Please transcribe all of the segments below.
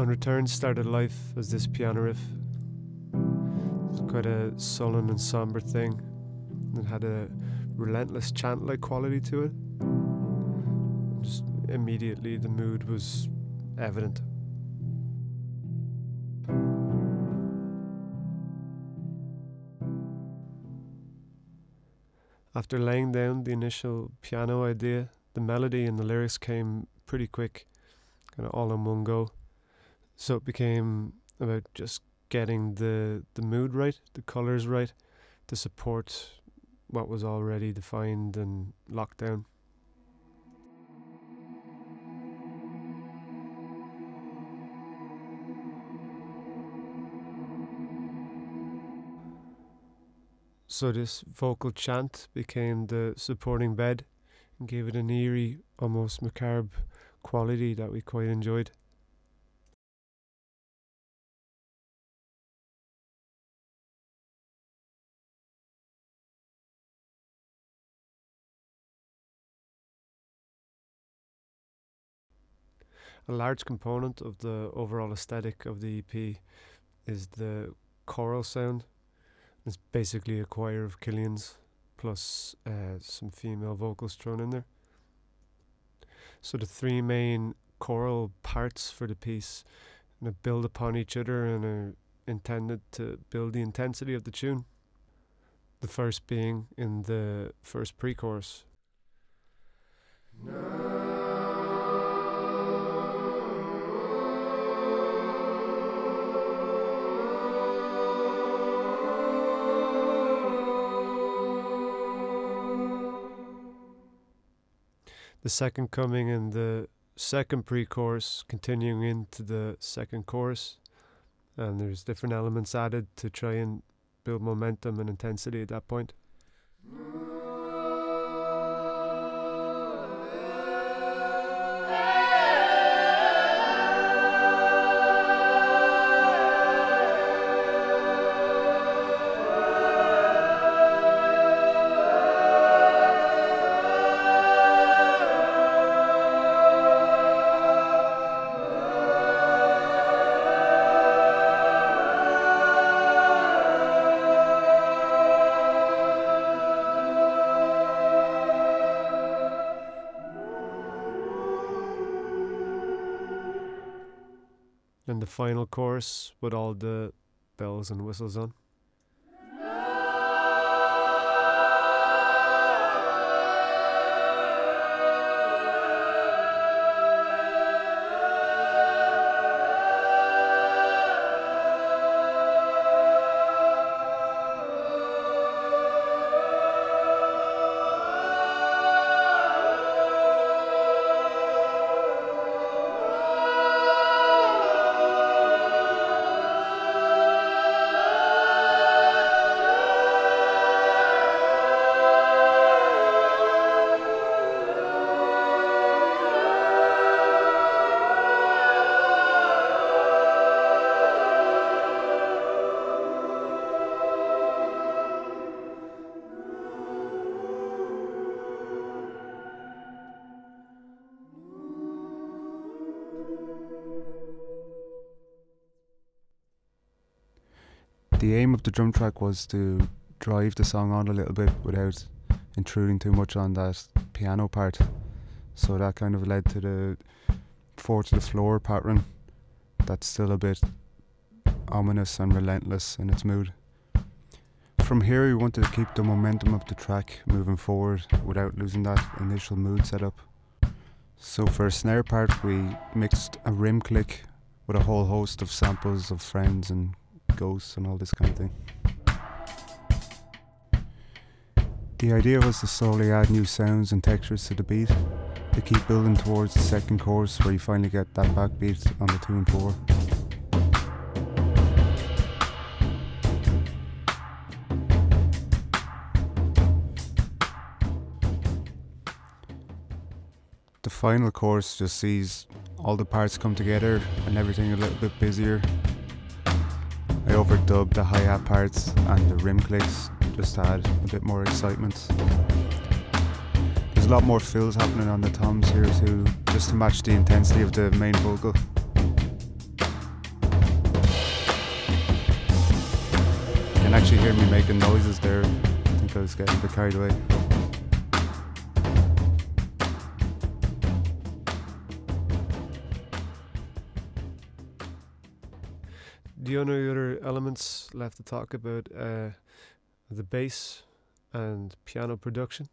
Unreturned started life as this piano riff. It's quite a sullen and somber thing. It had a relentless chant like quality to it. Just immediately the mood was evident. After laying down the initial piano idea, the melody and the lyrics came pretty quick, kind of all in one go. So it became about just getting the the mood right, the colors right, to support what was already defined and locked down. So this vocal chant became the supporting bed and gave it an eerie, almost macabre quality that we quite enjoyed. A large component of the overall aesthetic of the EP is the choral sound. It's basically a choir of Killians plus uh, some female vocals thrown in there. So the three main choral parts for the piece build upon each other and are intended to build the intensity of the tune. The first being in the first pre-chorus. The second coming and the second pre-chorus continuing into the second chorus and there's different elements added to try and build momentum and intensity at that point the final chorus with all the bells and whistles on. The aim of the drum track was to drive the song on a little bit without intruding too much on that piano part. So that kind of led to the four to the floor pattern that's still a bit ominous and relentless in its mood. From here, we wanted to keep the momentum of the track moving forward without losing that initial mood setup. So for a snare part, we mixed a rim click with a whole host of samples of friends and ghosts and all this kind of thing. The idea was to slowly add new sounds and textures to the beat to keep building towards the second chorus where you finally get that backbeat on the two and four. The final chorus just sees all the parts come together and everything a little bit busier I overdubbed the hi-hat parts and the rim clicks just to add a bit more excitement. There's a lot more fills happening on the toms here too, just to match the intensity of the main vocal. You can actually hear me making noises there, I think I was getting a bit carried away. The only other elements left to talk about uh, the bass and piano production.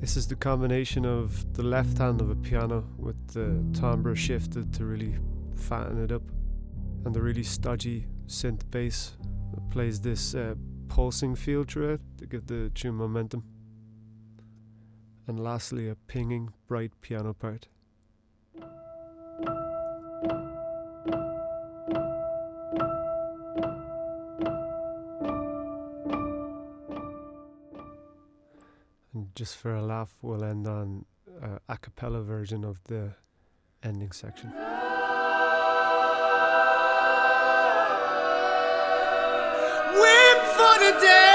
This is the combination of the left hand of a piano with the timbre shifted to really fatten it up, and the really stodgy synth bass that plays this uh, pulsing feel through it to give the tune momentum. And lastly, a pinging, bright piano part. And just for a laugh, we'll end on a a cappella version of the ending section. Whip for the day.